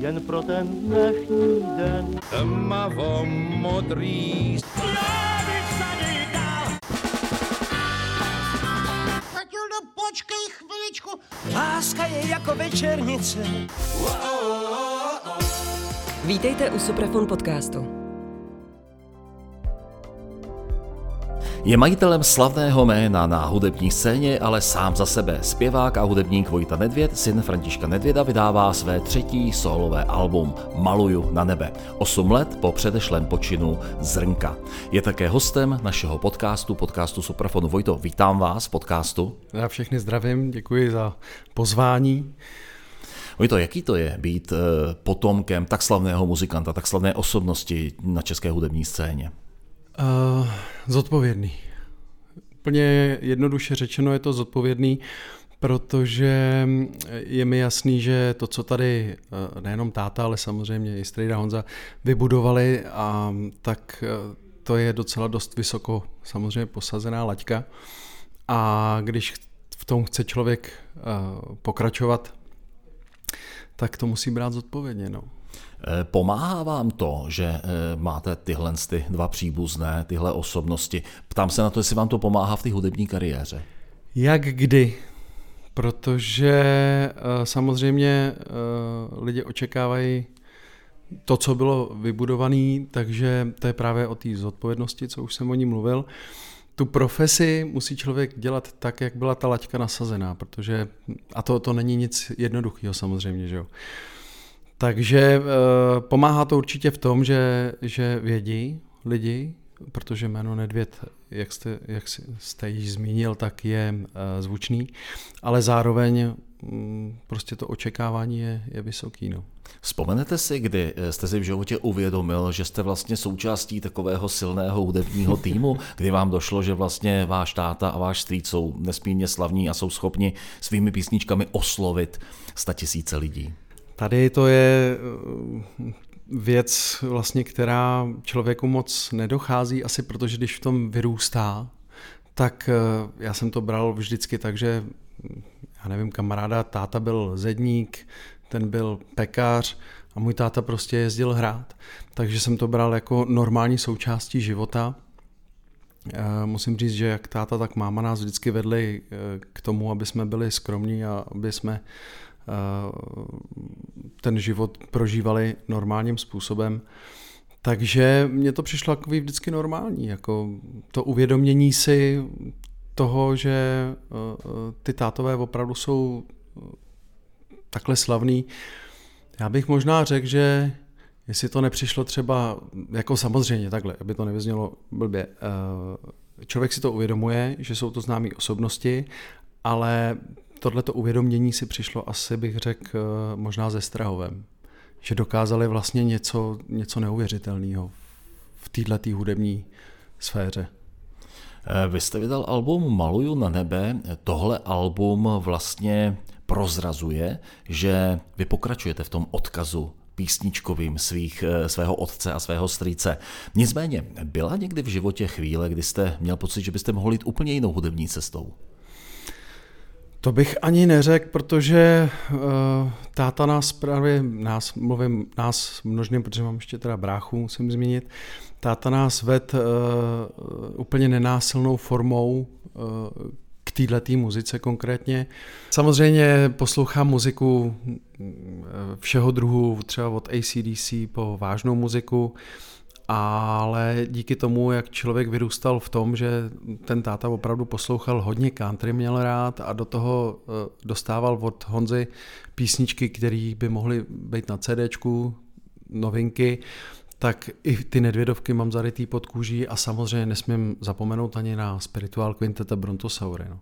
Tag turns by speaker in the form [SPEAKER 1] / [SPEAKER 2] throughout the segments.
[SPEAKER 1] jen pro ten dnešní den.
[SPEAKER 2] Tmavo modrý
[SPEAKER 3] Matildo, počkej chviličku.
[SPEAKER 4] Láska je jako večernice.
[SPEAKER 5] Vítejte u Suprafon podcastu.
[SPEAKER 6] Je majitelem slavného jména na hudební scéně, ale sám za sebe. Zpěvák a hudebník Vojta Nedvěd, syn Františka Nedvěda, vydává své třetí solové album Maluju na nebe. Osm let po předešlém počinu Zrnka. Je také hostem našeho podcastu, podcastu Suprafonu. Vojto, vítám vás v podcastu.
[SPEAKER 7] Já všechny zdravím, děkuji za pozvání.
[SPEAKER 6] Vojto, jaký to je být eh, potomkem tak slavného muzikanta, tak slavné osobnosti na české hudební scéně?
[SPEAKER 7] Uh, zodpovědný. Úplně jednoduše řečeno je to zodpovědný, protože je mi jasný, že to, co tady uh, nejenom táta, ale samozřejmě i strejda Honza vybudovali, a tak uh, to je docela dost vysoko samozřejmě posazená laťka. A když v tom chce člověk pokračovat, tak to musí brát zodpovědně. No.
[SPEAKER 6] Eh, pomáhá vám to, že eh, máte tyhle ty dva příbuzné, tyhle osobnosti? Ptám se na to, jestli vám to pomáhá v té hudební kariéře.
[SPEAKER 7] Jak kdy? Protože eh, samozřejmě lidi očekávají to, co bylo vybudované, takže to je právě o té zodpovědnosti, co už jsem o ní mluvil. Tu profesi musí člověk dělat tak, jak byla ta laťka nasazená, protože, a to, to není nic jednoduchého samozřejmě, že jo. Takže eh, pomáhá to určitě v tom, že, že vědí lidi, protože jméno Nedvěd, jak jste, jak jste již zmínil, tak je eh, zvučný, ale zároveň mm, prostě to očekávání je, je vysoký. No.
[SPEAKER 6] Vzpomenete si, kdy eh, jste si v životě uvědomil, že jste vlastně součástí takového silného hudebního týmu, kdy vám došlo, že vlastně váš táta a váš strýc jsou nesmírně slavní a jsou schopni svými písničkami oslovit tisíce lidí?
[SPEAKER 7] Tady to je eh, věc vlastně, která člověku moc nedochází, asi protože když v tom vyrůstá, tak eh, já jsem to bral vždycky tak, že já nevím, kamaráda, táta byl zedník, ten byl pekař a můj táta prostě jezdil hrát. Takže jsem to bral jako normální součástí života. Eh, musím říct, že jak táta, tak máma nás vždycky vedli k tomu, aby jsme byli skromní a aby jsme ten život prožívali normálním způsobem. Takže mně to přišlo takový vždycky normální, jako to uvědomění si toho, že eh, ty tátové opravdu jsou eh, takhle slavný. Já bych možná řekl, že jestli to nepřišlo třeba, jako samozřejmě takhle, aby to nevyznělo blbě, eh, člověk si to uvědomuje, že jsou to známé osobnosti, ale tohleto uvědomění si přišlo asi bych řekl eh, možná ze Strahovem. Že dokázali vlastně něco, něco neuvěřitelného v této hudební sféře.
[SPEAKER 6] Eh, vy jste vydal album Maluju na nebe. Tohle album vlastně prozrazuje, že vy pokračujete v tom odkazu písničkovým svých, eh, svého otce a svého strýce. Nicméně, byla někdy v životě chvíle, kdy jste měl pocit, že byste mohli jít úplně jinou hudební cestou?
[SPEAKER 7] To bych ani neřekl, protože uh, táta nás právě, nás, mluvím nás množným, protože mám ještě teda bráchu, musím zmínit, táta nás ved uh, úplně nenásilnou formou uh, k této muzice konkrétně. Samozřejmě poslouchám muziku všeho druhu, třeba od ACDC po vážnou muziku, ale díky tomu, jak člověk vyrůstal v tom, že ten táta opravdu poslouchal hodně country, měl rád a do toho eh, dostával od Honzy písničky, které by mohly být na CDčku, novinky, tak i ty nedvědovky mám zarytý pod kůží a samozřejmě nesmím zapomenout ani na spirituál Quinteta Brontosaury. No.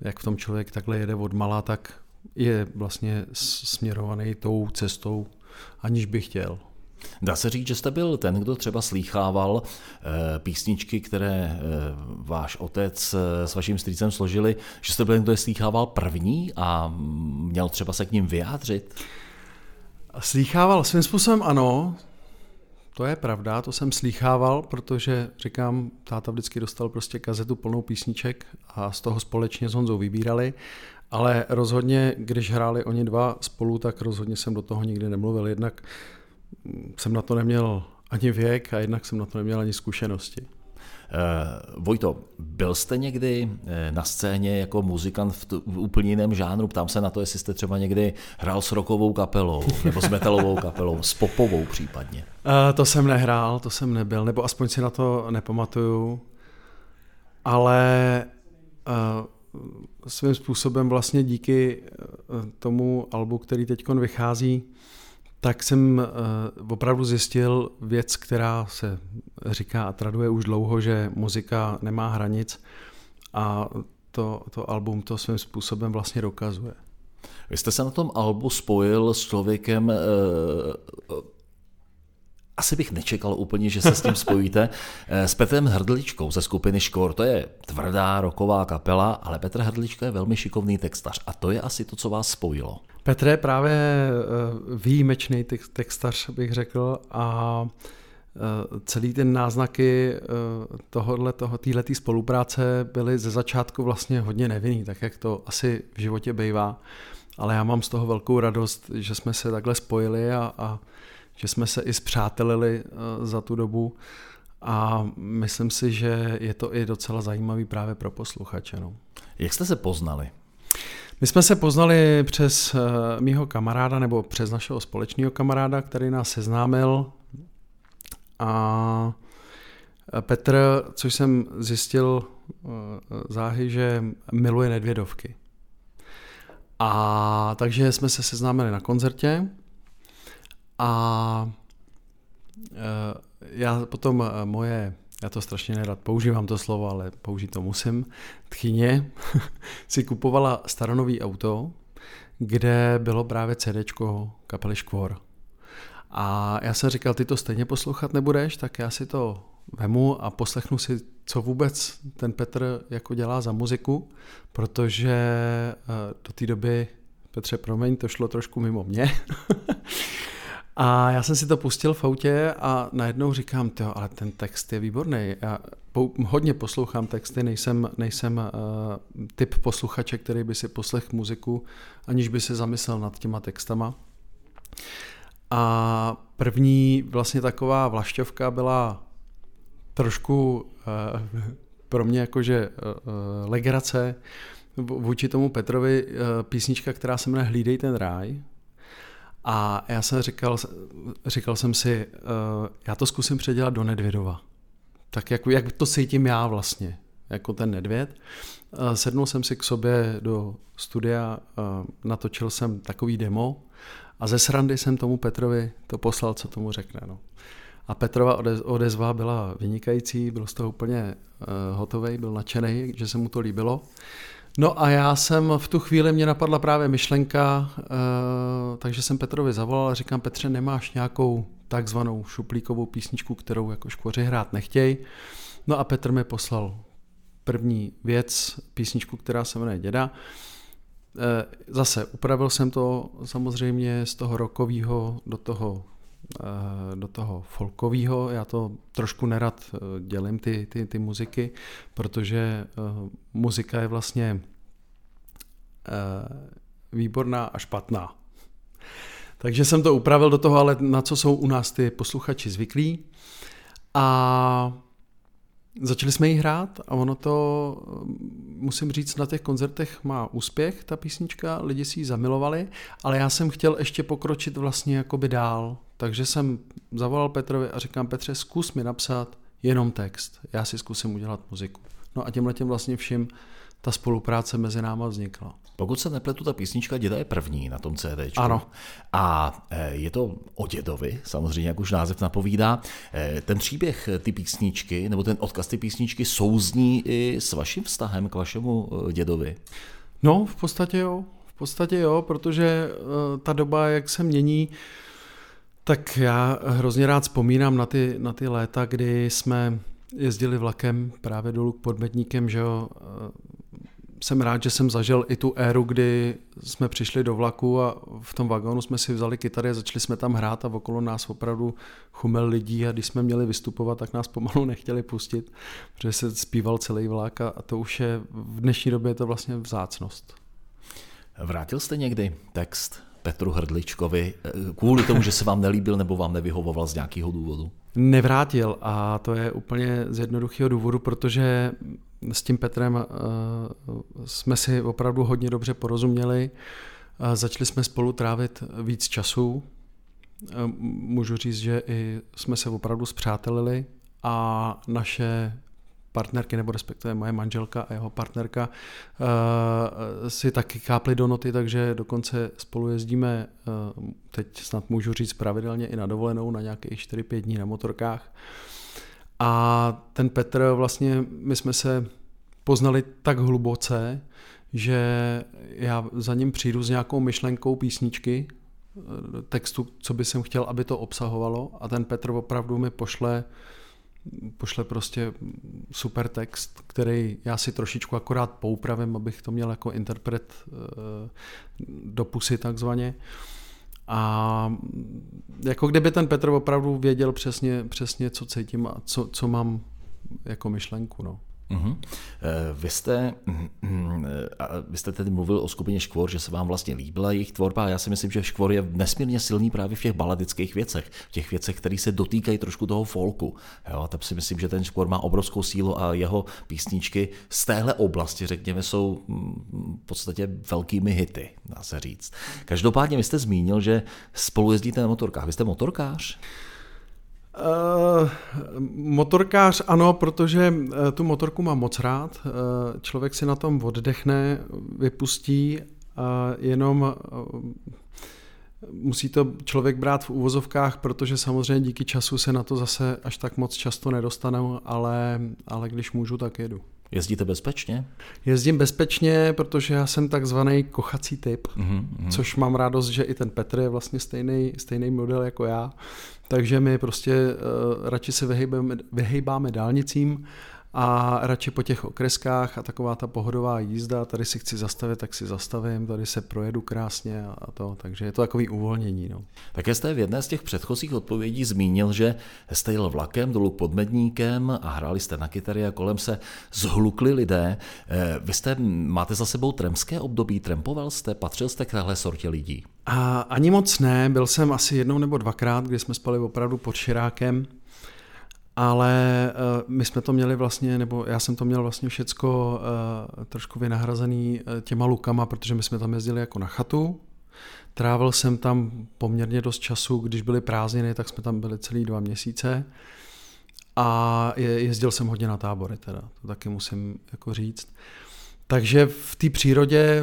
[SPEAKER 7] Jak v tom člověk takhle jede od mala, tak je vlastně směrovaný tou cestou, aniž by chtěl.
[SPEAKER 6] Dá se říct, že jste byl ten, kdo třeba slýchával eh, písničky, které eh, váš otec eh, s vaším strýcem složili, že jste byl ten, kdo je slýchával první a měl třeba se k ním vyjádřit?
[SPEAKER 7] Slýchával svým způsobem ano, to je pravda, to jsem slýchával, protože říkám, táta vždycky dostal prostě kazetu plnou písniček a z toho společně s Honzou vybírali Ale rozhodně, když hráli oni dva spolu, tak rozhodně jsem do toho nikdy nemluvil. Jednak jsem na to neměl ani věk a jednak jsem na to neměl ani zkušenosti.
[SPEAKER 6] Uh, Vojto, byl jste někdy eh, na scéně jako muzikant v, t- v úplně jiném žánru? Ptám se na to, jestli jste třeba někdy hrál s rokovou kapelou, nebo s metalovou kapelou, s popovou případně.
[SPEAKER 7] Uh, to jsem nehrál, to jsem nebyl, nebo aspoň si na to nepamatuju. Ale uh, svým způsobem vlastně díky tomu albu, který teď vychází, tak jsem uh, opravdu zjistil věc, která se říká a traduje už dlouho, že muzika nemá hranic a to, to album to svým způsobem vlastně dokazuje.
[SPEAKER 6] Vy jste se na tom albu spojil s člověkem, uh, asi bych nečekal úplně, že se s tím spojíte, s Petrem Hrdličkou ze skupiny Škor. To je tvrdá roková kapela, ale Petr Hrdlička je velmi šikovný textař a to je asi to, co vás spojilo.
[SPEAKER 7] Petr je právě eh, výjimečný textař, bych řekl, a eh, celý ten náznaky eh, tohohle, toho, téhletý spolupráce byly ze začátku vlastně hodně nevinný, tak jak to asi v životě bývá. Ale já mám z toho velkou radost, že jsme se takhle spojili a, a že jsme se i zpřátelili za tu dobu a myslím si, že je to i docela zajímavý právě pro posluchače. No.
[SPEAKER 6] Jak jste se poznali?
[SPEAKER 7] My jsme se poznali přes uh, mýho kamaráda nebo přes našeho společného kamaráda, který nás seznámil a Petr, což jsem zjistil záhy, že miluje nedvědovky. A takže jsme se seznámili na koncertě a uh, já potom moje já to strašně nerad používám to slovo, ale použít to musím, tchyně si kupovala staronový auto, kde bylo právě CD kapely Škvor. A já jsem říkal, ty to stejně poslouchat nebudeš, tak já si to vemu a poslechnu si, co vůbec ten Petr jako dělá za muziku, protože eh, do té doby, Petře, promiň, to šlo trošku mimo mě. A já jsem si to pustil v autě a najednou říkám, jo, ale ten text je výborný. Já hodně poslouchám texty, nejsem, nejsem uh, typ posluchače, který by si poslech muziku, aniž by se zamyslel nad těma textama. A první vlastně taková vlašťovka byla trošku uh, pro mě jakože uh, legrace vůči tomu Petrovi, uh, písnička, která se jmenuje Hlídej ten ráj, a já jsem říkal, říkal jsem si, uh, já to zkusím předělat do Nedvědova. Tak jak, jak to cítím já vlastně, jako ten Nedvěd. Uh, sednul jsem si k sobě do studia, uh, natočil jsem takový demo a ze srandy jsem tomu Petrovi to poslal, co tomu řekne. No. A Petrova odezva byla vynikající, byl z toho úplně hotový, byl nadšený, že se mu to líbilo. No a já jsem v tu chvíli, mě napadla právě myšlenka, uh, takže jsem Petrovi zavolal a říkám, Petře, nemáš nějakou takzvanou šuplíkovou písničku, kterou jako škvoři hrát nechtěj. No a Petr mi poslal první věc, písničku, která se jmenuje Děda. Eh, zase upravil jsem to samozřejmě z toho rokového do toho Eh, do toho folkového. Já to trošku nerad eh, dělím, ty, ty, ty muziky, protože eh, muzika je vlastně výborná a špatná. Takže jsem to upravil do toho, ale na co jsou u nás ty posluchači zvyklí. A Začali jsme ji hrát a ono to, musím říct, na těch koncertech má úspěch, ta písnička, lidi si ji zamilovali, ale já jsem chtěl ještě pokročit vlastně jakoby dál, takže jsem zavolal Petrovi a říkám, Petře, zkus mi napsat jenom text, já si zkusím udělat muziku. No a tímhle tím vlastně vším ta spolupráce mezi náma vznikla.
[SPEAKER 6] Pokud se nepletu, ta písnička Děda je první na tom CD.
[SPEAKER 7] Ano.
[SPEAKER 6] A e, je to o dědovi, samozřejmě, jak už název napovídá. E, ten příběh ty písničky, nebo ten odkaz ty písničky souzní i s vaším vztahem k vašemu e, dědovi?
[SPEAKER 7] No, v podstatě jo. V podstatě jo, protože ta doba, jak se mění, tak já hrozně rád vzpomínám na ty, na ty léta, kdy jsme jezdili vlakem právě dolů k podmetníkem, že jo, jsem rád, že jsem zažil i tu éru, kdy jsme přišli do vlaku a v tom vagónu jsme si vzali kytary a začali jsme tam hrát a okolo nás opravdu chumel lidí a když jsme měli vystupovat, tak nás pomalu nechtěli pustit, protože se zpíval celý vlak a to už je v dnešní době je to vlastně vzácnost.
[SPEAKER 6] Vrátil jste někdy text Petru Hrdličkovi eh, kvůli tomu, že se vám nelíbil nebo vám nevyhovoval z nějakého důvodu?
[SPEAKER 7] Nevrátil a to je úplně z jednoduchého důvodu, protože s tím Petrem uh, jsme si opravdu hodně dobře porozuměli. Začali jsme spolu trávit víc času. Uh, můžu říct, že i jsme se opravdu zpřátelili a naše partnerky, nebo respektive moje manželka a jeho partnerka uh, si taky kápli do noty, takže dokonce spolu jezdíme, uh, teď snad můžu říct pravidelně i na dovolenou, na nějakých 4-5 dní na motorkách. A ten Petr vlastně, my jsme se poznali tak hluboce, že já za ním přijdu s nějakou myšlenkou písničky, eh, textu, co by jsem chtěl, aby to obsahovalo a ten Petr opravdu mi pošle pošle prostě super text, který já si trošičku akorát poupravím, abych to měl jako interpret eh, do pusy takzvaně. A jako kdyby ten Petr opravdu věděl přesně, přesně co cítím a co, co mám jako myšlenku. No.
[SPEAKER 6] Uh-huh. Vy jste, uh, vy jste tedy mluvil o skupině Škvor, že se vám vlastně líbila jejich tvorba a já si myslím, že Škvor je nesmírně silný právě v těch baladických věcech, v těch věcech, které se dotýkají trošku toho folku. Jo, tak si myslím, že ten Škvor má obrovskou sílu a jeho písničky z téhle oblasti, řekněme, jsou mm, v podstatě velkými hity, dá se říct. Každopádně vy jste zmínil, že spolu jezdíte na motorkách. Vy jste motorkář?
[SPEAKER 7] Uh, motorkář ano, protože uh, tu motorku mám moc rád. Uh, člověk si na tom oddechne, vypustí, jenom musí to člověk brát v úvozovkách, protože samozřejmě díky času se na to zase až tak moc často nedostanu, ale, ale když můžu, tak jedu.
[SPEAKER 6] Jezdíte bezpečně?
[SPEAKER 7] Jezdím bezpečně, protože já jsem takzvaný kochací typ, mm-hmm. což mám radost, že i ten Petr je vlastně stejný, stejný model jako já. Takže my prostě uh, radši se vyhejbáme, vyhejbáme dálnicím a radši po těch okreskách a taková ta pohodová jízda, tady si chci zastavit, tak si zastavím, tady se projedu krásně a to, takže je to takový uvolnění. No.
[SPEAKER 6] Také jste v jedné z těch předchozích odpovědí zmínil, že jste jel vlakem dolů pod Medníkem a hráli jste na kytary a kolem se zhlukli lidé. Eh, vy jste, máte za sebou tremské období, trempoval jste, patřil jste k téhle sortě lidí?
[SPEAKER 7] A ani moc ne, byl jsem asi jednou nebo dvakrát, kdy jsme spali opravdu pod Širákem, ale uh, my jsme to měli vlastně, nebo já jsem to měl vlastně všecko uh, trošku vynahrazený uh, těma lukama, protože my jsme tam jezdili jako na chatu. Trávil jsem tam poměrně dost času, když byly prázdniny, tak jsme tam byli celý dva měsíce. A je, jezdil jsem hodně na tábory teda, to taky musím jako říct. Takže v té přírodě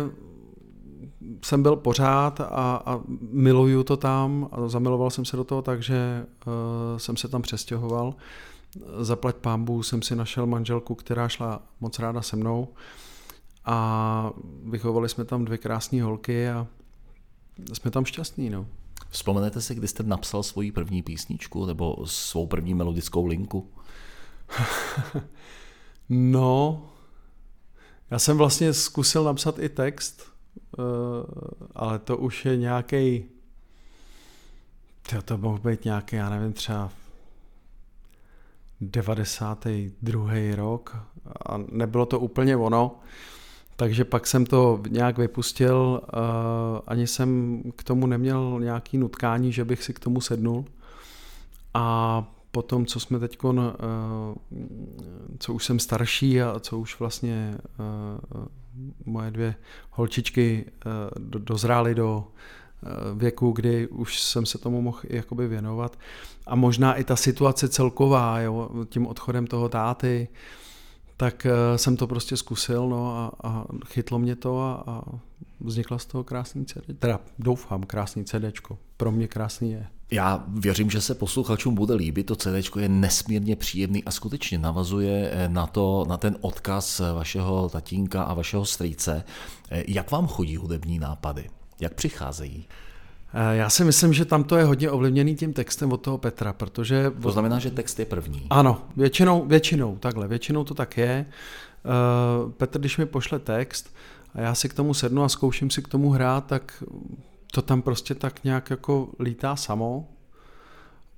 [SPEAKER 7] jsem byl pořád a, a miluju to tam a zamiloval jsem se do toho, takže uh, jsem se tam přestěhoval. Zaplať pámbu jsem si našel manželku, která šla moc ráda se mnou a vychovali jsme tam dvě krásné holky a jsme tam šťastní. No.
[SPEAKER 6] Vzpomenete si, kdy jste napsal svoji první písničku nebo svou první melodickou linku?
[SPEAKER 7] no, já jsem vlastně zkusil napsat i text, ale to už je nějaký, to mohl být nějaký, já nevím, třeba 92. rok a nebylo to úplně ono, takže pak jsem to nějak vypustil, uh, ani jsem k tomu neměl nějaký nutkání, že bych si k tomu sednul a potom, co jsme teď, uh, co už jsem starší a co už vlastně moje dvě holčičky eh, dozrály do eh, věku, kdy už jsem se tomu mohl jakoby věnovat. A možná i ta situace celková, jo, tím odchodem toho táty, tak eh, jsem to prostě zkusil no, a, a chytlo mě to a, a vznikla z toho krásný CD. Teda doufám, krásný CD. Pro mě krásný je.
[SPEAKER 6] Já věřím, že se posluchačům bude líbit. To CD je nesmírně příjemný a skutečně navazuje eh, na, to, na ten odkaz vašeho tatínka a vašeho strýce. Eh, jak vám chodí hudební nápady? Jak přicházejí?
[SPEAKER 7] Eh, já si myslím, že tam to je hodně ovlivněný tím textem od toho Petra, protože...
[SPEAKER 6] To znamená, že text je první.
[SPEAKER 7] Ano, většinou, většinou, takhle, většinou to tak je. Petr, když mi pošle text a já si k tomu sednu a zkouším si k tomu hrát, tak to tam prostě tak nějak jako lítá samo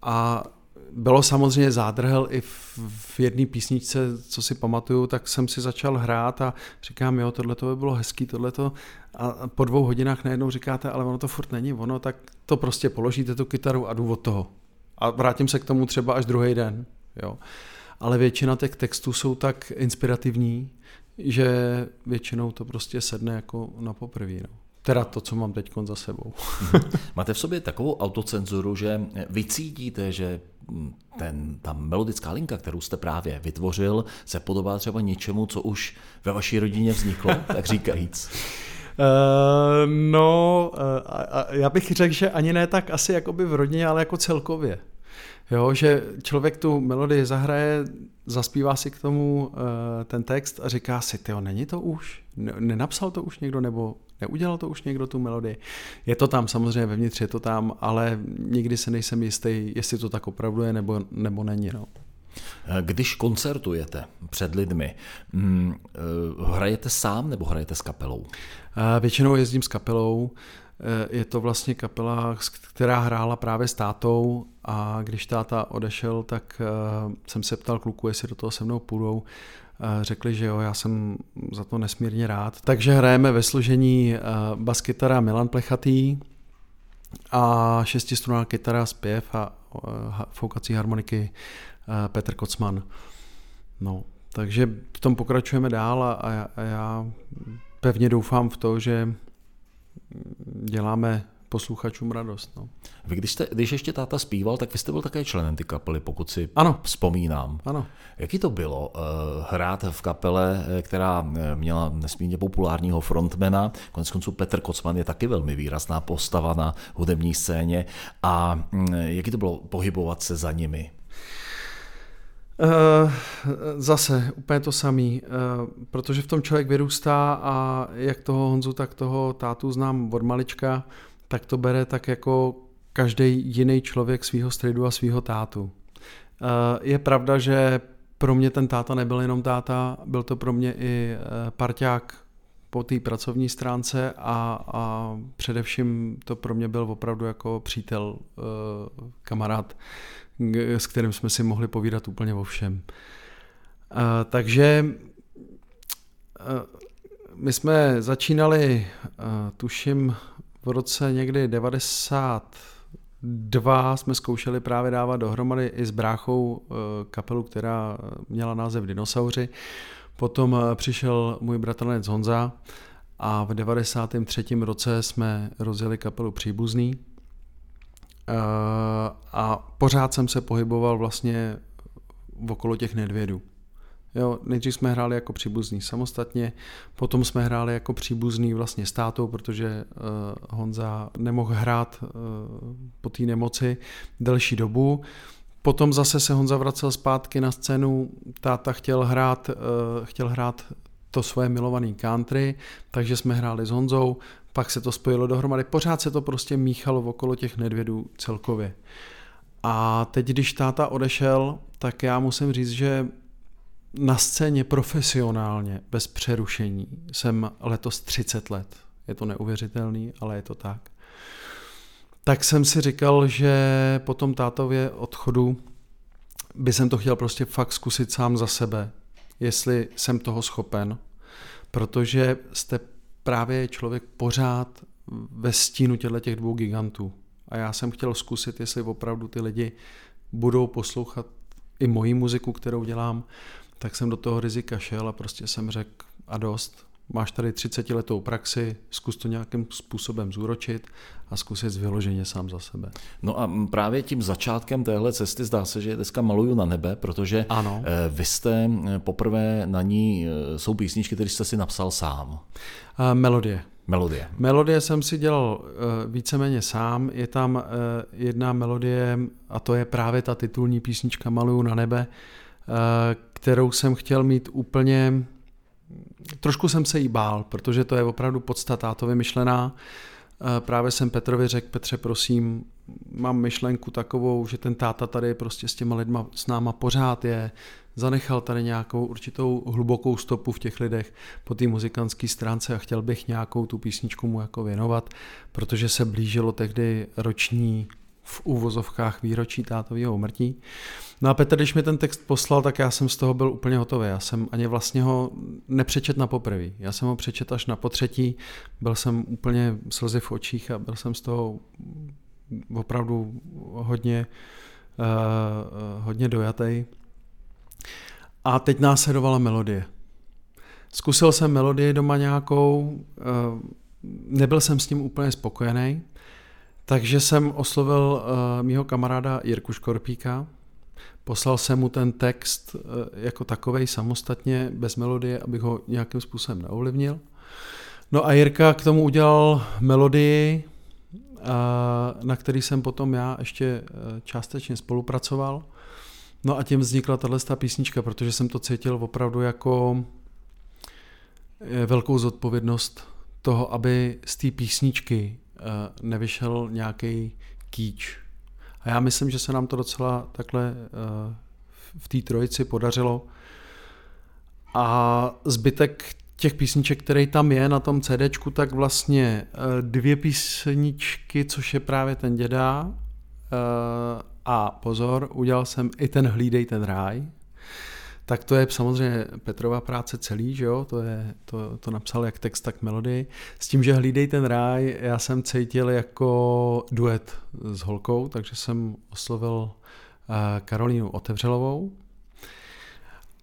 [SPEAKER 7] a bylo samozřejmě zádrhel i v, v jedné písničce, co si pamatuju, tak jsem si začal hrát a říkám, jo, tohle to by bylo hezký, tohle to a po dvou hodinách najednou říkáte, ale ono to furt není ono, tak to prostě položíte tu kytaru a jdu od toho. A vrátím se k tomu třeba až druhý den. Jo. Ale většina těch textů jsou tak inspirativní, že většinou to prostě sedne jako na poprví. No. Teda to, co mám teď za sebou.
[SPEAKER 6] Máte v sobě takovou autocenzuru, že vycítíte, že ten, ta melodická linka, kterou jste právě vytvořil, se podobá třeba něčemu, co už ve vaší rodině vzniklo, tak říkajíc.
[SPEAKER 7] Uh, no, uh, a, já bych řekl, že ani ne tak asi jakoby v rodině, ale jako celkově. Jo, že člověk tu melodii zahraje, zaspívá si k tomu uh, ten text a říká si, tyjo, není to už? Nenapsal to už někdo, nebo neudělal to už někdo tu melodii? Je to tam, samozřejmě vevnitř je to tam, ale nikdy se nejsem jistý, jestli to tak opravdu je, nebo, nebo není. No.
[SPEAKER 6] Když koncertujete před lidmi, hm, hrajete sám nebo hrajete s kapelou?
[SPEAKER 7] Většinou jezdím s kapelou. Eh, je to vlastně kapela, která hrála právě s tátou a když táta odešel, tak eh, jsem se ptal kluku, jestli do toho se mnou půjdou. Řekli, že jo, já jsem za to nesmírně rád. Takže hrajeme ve složení baskytara Milan Plechatý a šestistruná kytara, zpěv a foukací harmoniky Petr Kocman. No, takže v tom pokračujeme dál a, a já pevně doufám v to, že děláme posluchačům radost. No.
[SPEAKER 6] Vy když, jste, když ještě táta zpíval, tak vy jste byl také členem ty kapely, pokud si
[SPEAKER 7] ano.
[SPEAKER 6] vzpomínám.
[SPEAKER 7] Ano.
[SPEAKER 6] Jaký to bylo uh, hrát v kapele, eh, která eh, měla nesmírně populárního frontmana, konec konců Petr Kocman je taky velmi výrazná postava na hudební scéně a um, jaký to bylo pohybovat se za nimi?
[SPEAKER 7] Zase úplně to samý, protože v tom člověk vyrůstá a jak toho Honzu, tak toho tátu znám od malička, tak to bere tak jako každý jiný člověk svého středu a svého tátu. Uh, je pravda, že pro mě ten táta nebyl jenom táta, byl to pro mě i parťák po té pracovní stránce a, a především to pro mě byl opravdu jako přítel, kamarád s kterým jsme si mohli povídat úplně o všem. Takže my jsme začínali, tuším, v roce někdy 92 jsme zkoušeli právě dávat dohromady i s bráchou kapelu, která měla název Dinosauři. Potom přišel můj bratranec Honza a v 93. roce jsme rozjeli kapelu Příbuzný, Eh, a pořád jsem se pohyboval vlastně okolo těch nedvědů. Jo, nejdřív jsme hráli jako příbuzní samostatně, potom jsme hráli jako příbuzný vlastně státou, protože uh, Honza nemohl hrát uh, po té nemoci delší dobu. Potom zase se Honza vracel zpátky na scénu, táta chtěl hrát, uh, chtěl hrát to svoje milované country, takže jsme hráli s Honzou, pak se to spojilo dohromady, pořád se to prostě míchalo okolo těch nedvědů celkově. A teď, když táta odešel, tak já musím říct, že na scéně profesionálně, bez přerušení, jsem letos 30 let. Je to neuvěřitelný, ale je to tak. Tak jsem si říkal, že po tom tátově odchodu by jsem to chtěl prostě fakt zkusit sám za sebe, jestli jsem toho schopen, protože jste právě člověk pořád ve stínu těchto těch dvou gigantů. A já jsem chtěl zkusit, jestli opravdu ty lidi budou poslouchat i moji muziku, kterou dělám, tak jsem do toho rizika šel a prostě jsem řekl a dost, máš tady 30 letou praxi, zkus to nějakým způsobem zúročit a zkusit vyloženě sám za sebe.
[SPEAKER 6] No a právě tím začátkem téhle cesty zdá se, že dneska maluju na nebe, protože
[SPEAKER 7] ano.
[SPEAKER 6] Eh, vy jste eh, poprvé na ní, eh, jsou písničky, které jste si napsal sám.
[SPEAKER 7] A melodie.
[SPEAKER 6] Melodie.
[SPEAKER 7] Melodie jsem si dělal víceméně sám. Je tam jedna melodie a to je právě ta titulní písnička Maluju na nebe, kterou jsem chtěl mít úplně trošku jsem se jí bál, protože to je opravdu podstata to vymyšlená. Eh, právě jsem Petrovi řekl, Petře, prosím, mám myšlenku takovou, že ten táta tady prostě s těma lidma s náma pořád je, zanechal tady nějakou určitou hlubokou stopu v těch lidech po té muzikantské stránce a chtěl bych nějakou tu písničku mu jako věnovat, protože se blížilo tehdy roční v úvozovkách výročí tátového umrtí. No a Petr, když mi ten text poslal, tak já jsem z toho byl úplně hotový. Já jsem ani vlastně ho nepřečet na poprvé. Já jsem ho přečet až na potřetí. Byl jsem úplně slzy v očích a byl jsem z toho opravdu hodně, uh, hodně dojatý. A teď následovala melodie. Zkusil jsem melodii doma nějakou, uh, nebyl jsem s tím úplně spokojený, takže jsem oslovil uh, mýho kamaráda Jirku Škorpíka, poslal jsem mu ten text uh, jako takovej samostatně, bez melodie, abych ho nějakým způsobem neovlivnil. No a Jirka k tomu udělal melodii, uh, na který jsem potom já ještě částečně spolupracoval. No a tím vznikla tahle písnička, protože jsem to cítil opravdu jako velkou zodpovědnost toho, aby z té písničky nevyšel nějaký kýč. A já myslím, že se nám to docela takhle eh, v té trojici podařilo. A zbytek těch písniček, který tam je na tom CDčku, tak vlastně eh, dvě písničky, což je právě ten děda. A pozor, udělal jsem i ten Hlídej ten ráj, tak to je samozřejmě Petrova práce celý, že jo? To, je, to, to napsal jak text, tak melodii. S tím, že Hlídej ten ráj, já jsem cítil jako duet s holkou, takže jsem oslovil eh, Karolínu Otevřelovou.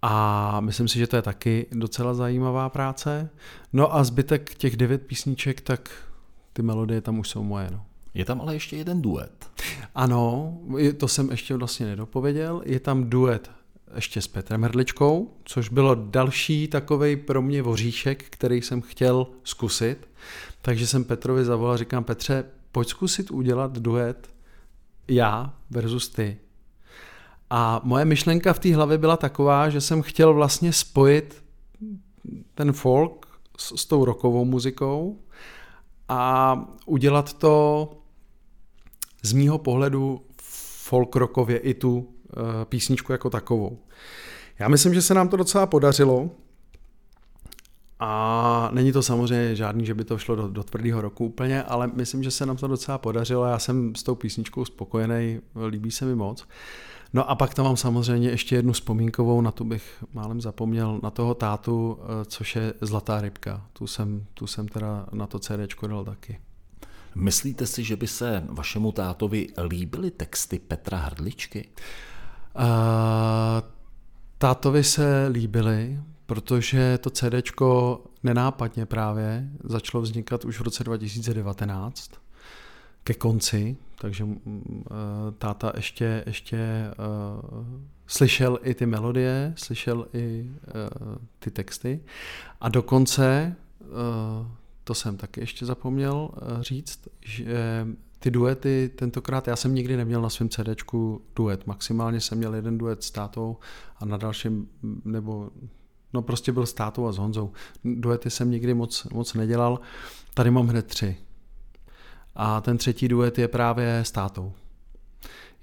[SPEAKER 7] A myslím si, že to je taky docela zajímavá práce. No a zbytek těch devět písniček, tak ty melodie tam už jsou moje. No.
[SPEAKER 6] Je tam ale ještě jeden duet.
[SPEAKER 7] Ano, to jsem ještě vlastně nedopověděl. Je tam duet ještě s Petrem Hrdličkou, což bylo další takový pro mě voříšek, který jsem chtěl zkusit. Takže jsem Petrovi zavolal, říkám, Petře, pojď zkusit udělat duet já versus ty. A moje myšlenka v té hlavě byla taková, že jsem chtěl vlastně spojit ten folk s, s tou rokovou muzikou a udělat to z mýho pohledu folk rockově i tu písničku jako takovou. Já myslím, že se nám to docela podařilo. A není to samozřejmě žádný, že by to šlo do, do tvrdého roku úplně, ale myslím, že se nám to docela podařilo. Já jsem s tou písničkou spokojený, líbí se mi moc. No a pak tam mám samozřejmě ještě jednu vzpomínkovou, na tu bych málem zapomněl, na toho tátu, eh, což je Zlatá rybka. Tu jsem, tu jsem teda na to CD dal taky.
[SPEAKER 6] Myslíte si, že by se vašemu tátovi líbily texty Petra Hrdličky?
[SPEAKER 7] Uh, tátovi se líbily, protože to CD nenápadně právě začalo vznikat už v roce 2019 ke konci, takže uh, táta ještě, ještě uh, slyšel i ty melodie, slyšel i uh, ty texty. A dokonce, uh, to jsem taky ještě zapomněl uh, říct, že ty duety tentokrát, já jsem nikdy neměl na svém CDčku duet, maximálně jsem měl jeden duet s tátou a na dalším, nebo no prostě byl s tátou a s Honzou. Duety jsem nikdy moc, moc nedělal, tady mám hned tři. A ten třetí duet je právě s tátou.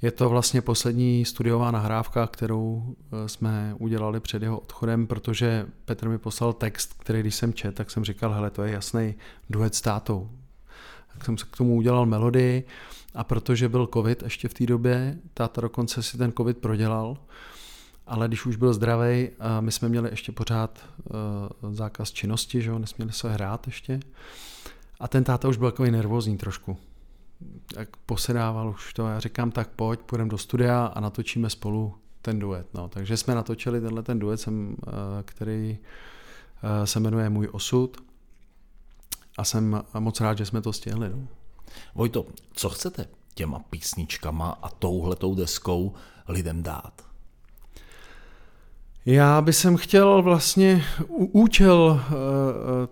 [SPEAKER 7] Je to vlastně poslední studiová nahrávka, kterou eh, jsme udělali před jeho odchodem, protože Petr mi poslal text, který když jsem čet, tak jsem říkal, hele, to je jasný duet s tátou tak jsem se k tomu udělal melodii a protože byl covid ještě v té době, táta dokonce si ten covid prodělal, ale když už byl zdravý, my jsme měli ještě pořád uh, zákaz činnosti, že jo, nesměli se hrát ještě. A ten táta už byl takový nervózní trošku. Jak posedával už to, já říkám, tak pojď, půjdeme do studia a natočíme spolu ten duet. No. Takže jsme natočili tenhle ten duet, jsem, uh, který uh, se jmenuje Můj osud a jsem moc rád, že jsme to stihli. No.
[SPEAKER 6] Vojto, co chcete těma písničkama a touhletou deskou lidem dát?
[SPEAKER 7] Já bych chtěl vlastně účel eh,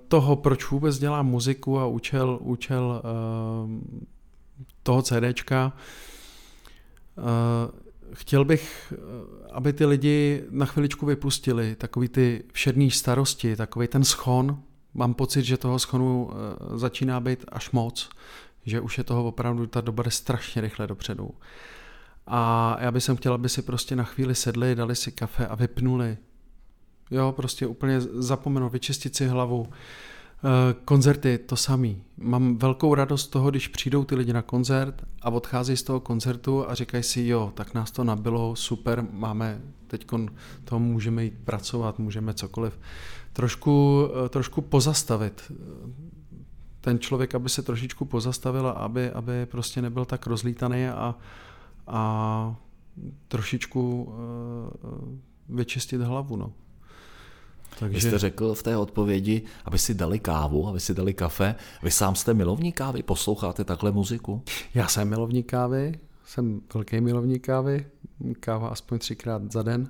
[SPEAKER 7] toho, proč vůbec dělám muziku a účel, účel eh, toho CDčka, eh, chtěl bych, aby ty lidi na chviličku vypustili takový ty všední starosti, takový ten schon, mám pocit, že toho schonu eh, začíná být až moc, že už je toho opravdu, ta doba jde strašně rychle dopředu. A já bych chtěl, aby si prostě na chvíli sedli, dali si kafe a vypnuli. Jo, prostě úplně zapomenout, vyčistit si hlavu, Koncerty to samý. Mám velkou radost z toho, když přijdou ty lidi na koncert a odcházejí z toho koncertu a říkají si, jo, tak nás to nabilo, super, máme, teď to můžeme jít pracovat, můžeme cokoliv. Trošku, eh, trošku pozastavit ten člověk, aby se trošičku pozastavil aby, aby prostě nebyl tak rozlítaný a, a trošičku uh, vyčistit hlavu. No.
[SPEAKER 6] Takže... Vy jste řekl v té odpovědi, aby si dali kávu, aby si dali kafe. Vy sám jste milovník kávy? Posloucháte takhle muziku?
[SPEAKER 7] Já jsem milovník kávy, jsem velký milovník kávy, káva aspoň třikrát za den.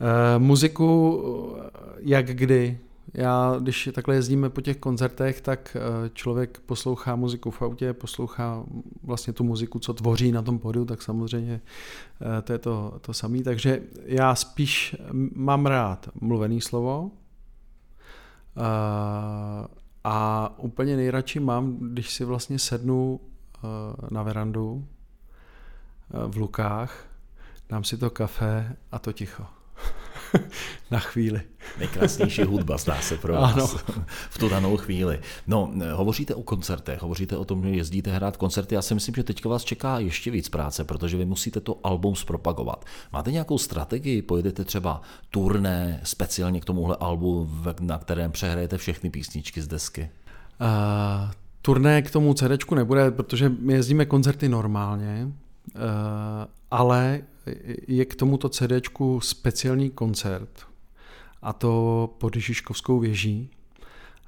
[SPEAKER 7] E, muziku jak kdy, já, když takhle jezdíme po těch koncertech, tak eh, člověk poslouchá muziku v autě, poslouchá vlastně tu muziku, co tvoří na tom podu, tak samozřejmě eh, to je to, to samé. Takže já spíš mám rád mluvený slovo eh, a úplně nejradši mám, když si vlastně sednu na verandu v Lukách, dám si to kafe a to ticho. na chvíli.
[SPEAKER 6] Nejkrásnější hudba, zdá se pro vás ano. v tu danou chvíli. No, hovoříte o koncertech, hovoříte o tom, že jezdíte hrát koncerty. Já si myslím, že teďka vás čeká ještě víc práce, protože vy musíte to album zpropagovat. Máte nějakou strategii? Pojedete třeba turné speciálně k tomuhle albu, na kterém přehrajete všechny písničky z desky?
[SPEAKER 7] Uh, turné k tomu CD nebude, protože my jezdíme koncerty normálně, uh, ale je k tomuto CD speciální koncert a to pod Ježíškovskou věží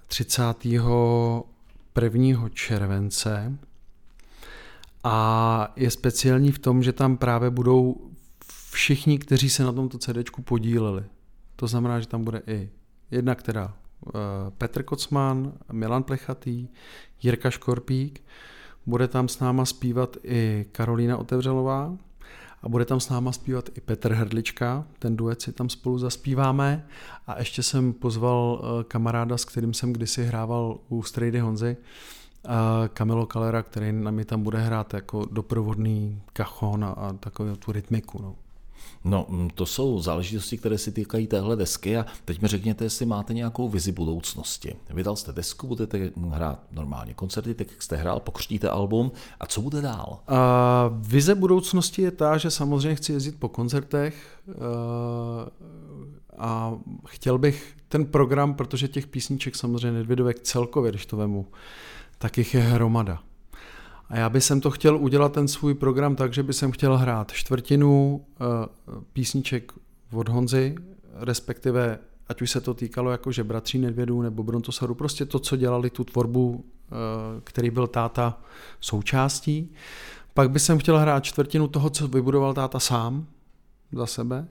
[SPEAKER 7] 31. července a je speciální v tom, že tam právě budou všichni, kteří se na tomto CD podíleli. To znamená, že tam bude i jedna, která eh, Petr Kocman, Milan Plechatý, Jirka Škorpík, bude tam s náma zpívat i Karolína Otevřelová, a bude tam s náma zpívat i Petr Hrdlička, ten duet si tam spolu zaspíváme a ještě jsem pozval eh, kamaráda, s kterým jsem kdysi hrával u Strejdy Honzy, Kamilo Kalera, který na mě tam bude hrát jako doprovodný kachon a, a takovou tu rytmiku. No.
[SPEAKER 6] No, mm, to jsou záležitosti, které se týkají téhle desky a teď mi řekněte, jestli máte nějakou vizi budoucnosti. Vydal jste desku, budete hrát normálně koncerty, tak jak jste hrál, pokřtíte album a co bude dál?
[SPEAKER 7] A vize budoucnosti je ta, že samozřejmě chci jezdit po koncertech eh, a chtěl bych ten program, protože těch písniček samozřejmě Nedvědovek celkově, když to vemu, tak jich je hromada. A já bych to chtěl udělat ten svůj program tak, že bych chtěl hrát čtvrtinu uh, písniček od Honzy, respektive ať už se to týkalo jako že bratří Nedvědů nebo Brontosaru, prostě to, co dělali tu tvorbu, uh, který byl táta součástí. Pak bych chtěl hrát čtvrtinu toho, co vybudoval táta sám za sebe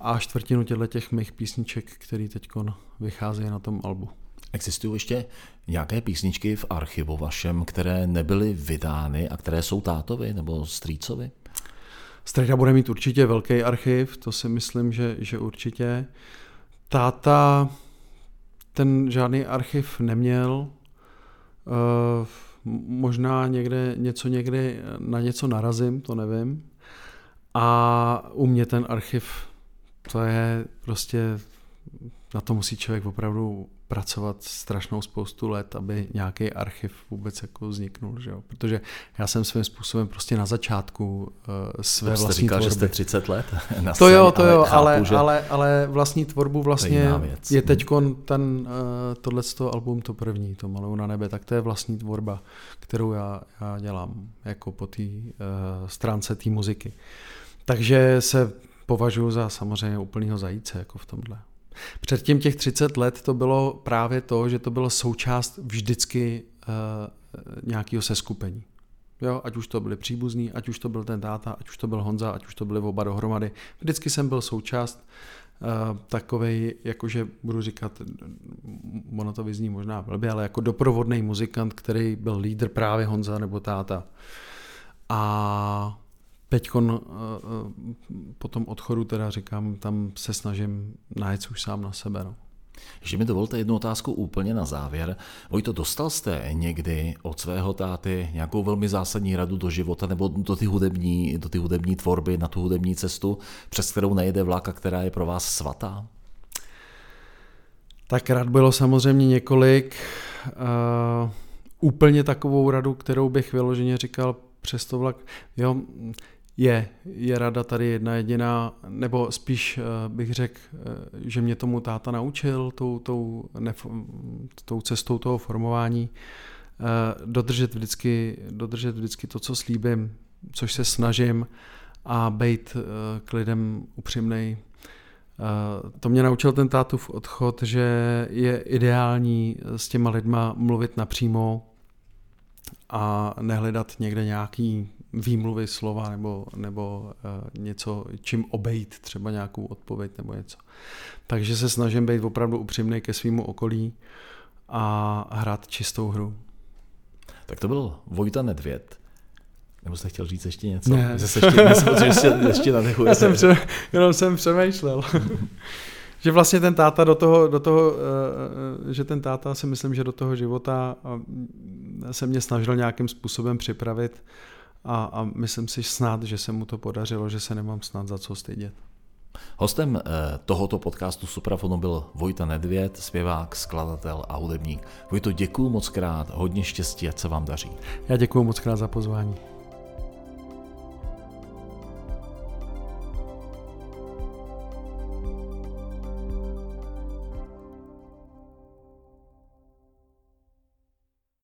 [SPEAKER 7] a čtvrtinu těchto těch mých písniček, který teď vycházejí na tom albu.
[SPEAKER 6] Existují ještě nějaké písničky v archivu vašem, které nebyly vydány a které jsou tátovi nebo strýcovi?
[SPEAKER 7] Strejda bude mít určitě velký archiv, to si myslím, že, že určitě. Táta ten žádný archiv neměl, uh, možná někde něco někdy na něco narazím, to nevím. A u mě ten archiv, to je prostě, na to musí člověk opravdu pracovat strašnou spoustu let, aby nějaký archiv vůbec jako vzniknul, že jo? protože já jsem svým způsobem prostě na začátku uh, své
[SPEAKER 6] to
[SPEAKER 7] vlastní
[SPEAKER 6] říkal,
[SPEAKER 7] tvorby.
[SPEAKER 6] že jste 30 let
[SPEAKER 7] na scéně, To jo, to jo, ale, chápu, ale, ale, ale vlastní tvorbu vlastně je teď ten, uh, tohle album to první, to Malou na nebe, tak to je vlastní tvorba, kterou já, já dělám jako po té uh, stránce té muziky. Takže se považuji za samozřejmě úplného zajíce jako v tomhle. Předtím těch 30 let to bylo právě to, že to bylo součást vždycky uh, nějakého seskupení. Jo, ať už to byli příbuzní, ať už to byl ten táta, ať už to byl Honza, ať už to byli oba dohromady. Vždycky jsem byl součást uh, takovej, jakože budu říkat, ono to vyzní možná blbě, ale jako doprovodný muzikant, který byl lídr právě Honza nebo táta. A Teď eh, eh, po tom odchodu teda říkám, tam se snažím najít už sám na sebe. No.
[SPEAKER 6] Ještě mi dovolte jednu otázku úplně na závěr. Vojto, dostal jste někdy od svého táty nějakou velmi zásadní radu do života nebo do ty hudební, do ty hudební tvorby, na tu hudební cestu, přes kterou nejde vlak a která je pro vás svatá?
[SPEAKER 7] Tak rad bylo samozřejmě několik. Uh, úplně takovou radu, kterou bych vyloženě říkal přes to vlak, jo, je, je rada tady jedna jediná, nebo spíš uh, bych řekl, uh, že mě tomu táta naučil tou, tou, nef, tou cestou toho formování, uh, dodržet vždycky, dodržet vždycky to, co slíbím, což se snažím a být k lidem upřímnej, Eh, to mě naučil ten tátův odchod, že je ideální s těma lidma mluvit napřímo a nehledat někde nějaký výmluvy slova nebo, nebo uh, něco, čím obejít třeba nějakou odpověď nebo něco. Takže se snažím být opravdu upřímný ke svýmu okolí a hrát čistou hru.
[SPEAKER 6] Tak to byl Vojta Nedvěd. Nebo jste chtěl říct ještě něco?
[SPEAKER 7] Ne.
[SPEAKER 6] Ještě, ještě, ještě, ještě
[SPEAKER 7] Já jsem pře, jenom jsem přemýšlel. že vlastně ten táta do toho, do toho, eh, že ten táta si myslím, že do toho života eh, se mě snažil nějakým způsobem připravit a, a myslím si snad, že se mu to podařilo, že se nemám snad za co stydět.
[SPEAKER 6] Hostem eh, tohoto podcastu Suprafonu byl Vojta Nedvěd, zpěvák, skladatel a hudebník. Vojto, děkuji moc krát, hodně štěstí, ať se vám daří.
[SPEAKER 7] Já děkuji moc krát za pozvání.